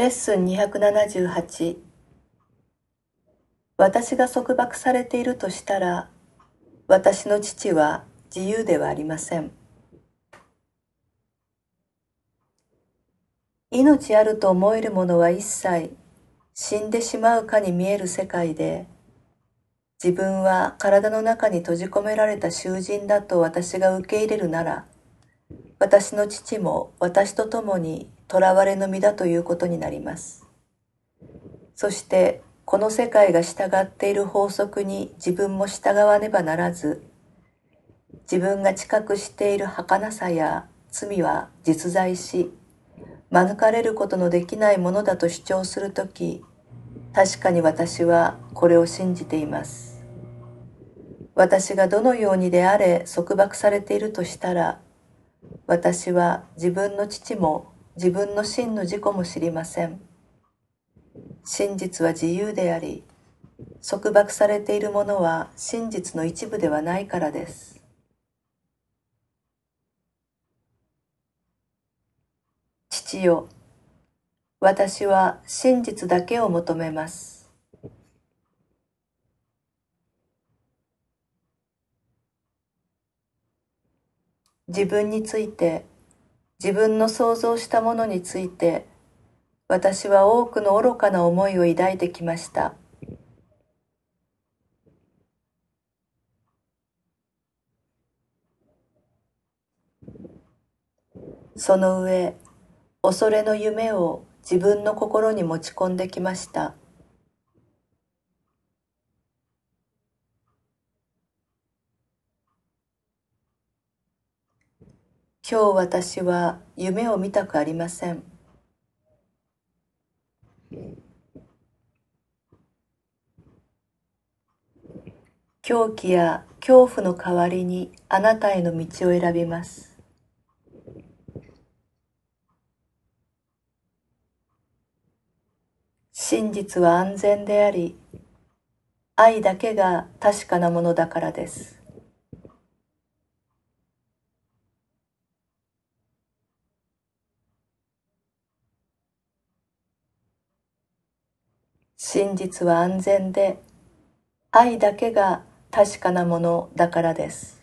レッスン278私が束縛されているとしたら私の父は自由ではありません。命あると思えるものは一切死んでしまうかに見える世界で自分は体の中に閉じ込められた囚人だと私が受け入れるなら私の父も私と共に囚われの身だということになります。そしてこの世界が従っている法則に自分も従わねばならず、自分が知覚している儚さや罪は実在し、免れることのできないものだと主張するとき、確かに私はこれを信じています。私がどのようにであれ束縛されているとしたら、私は自分の父も自分の真の自己も知りません。真実は自由であり、束縛されているものは真実の一部ではないからです。父よ、私は真実だけを求めます。自分について自分の想像したものについて私は多くの愚かな思いを抱いてきました。その上恐れの夢を自分の心に持ち込んできました。今日私は夢を見たくありません。狂気や恐怖の代わりにあなたへの道を選びます。真実は安全であり、愛だけが確かなものだからです。真実は安全で愛だけが確かなものだからです。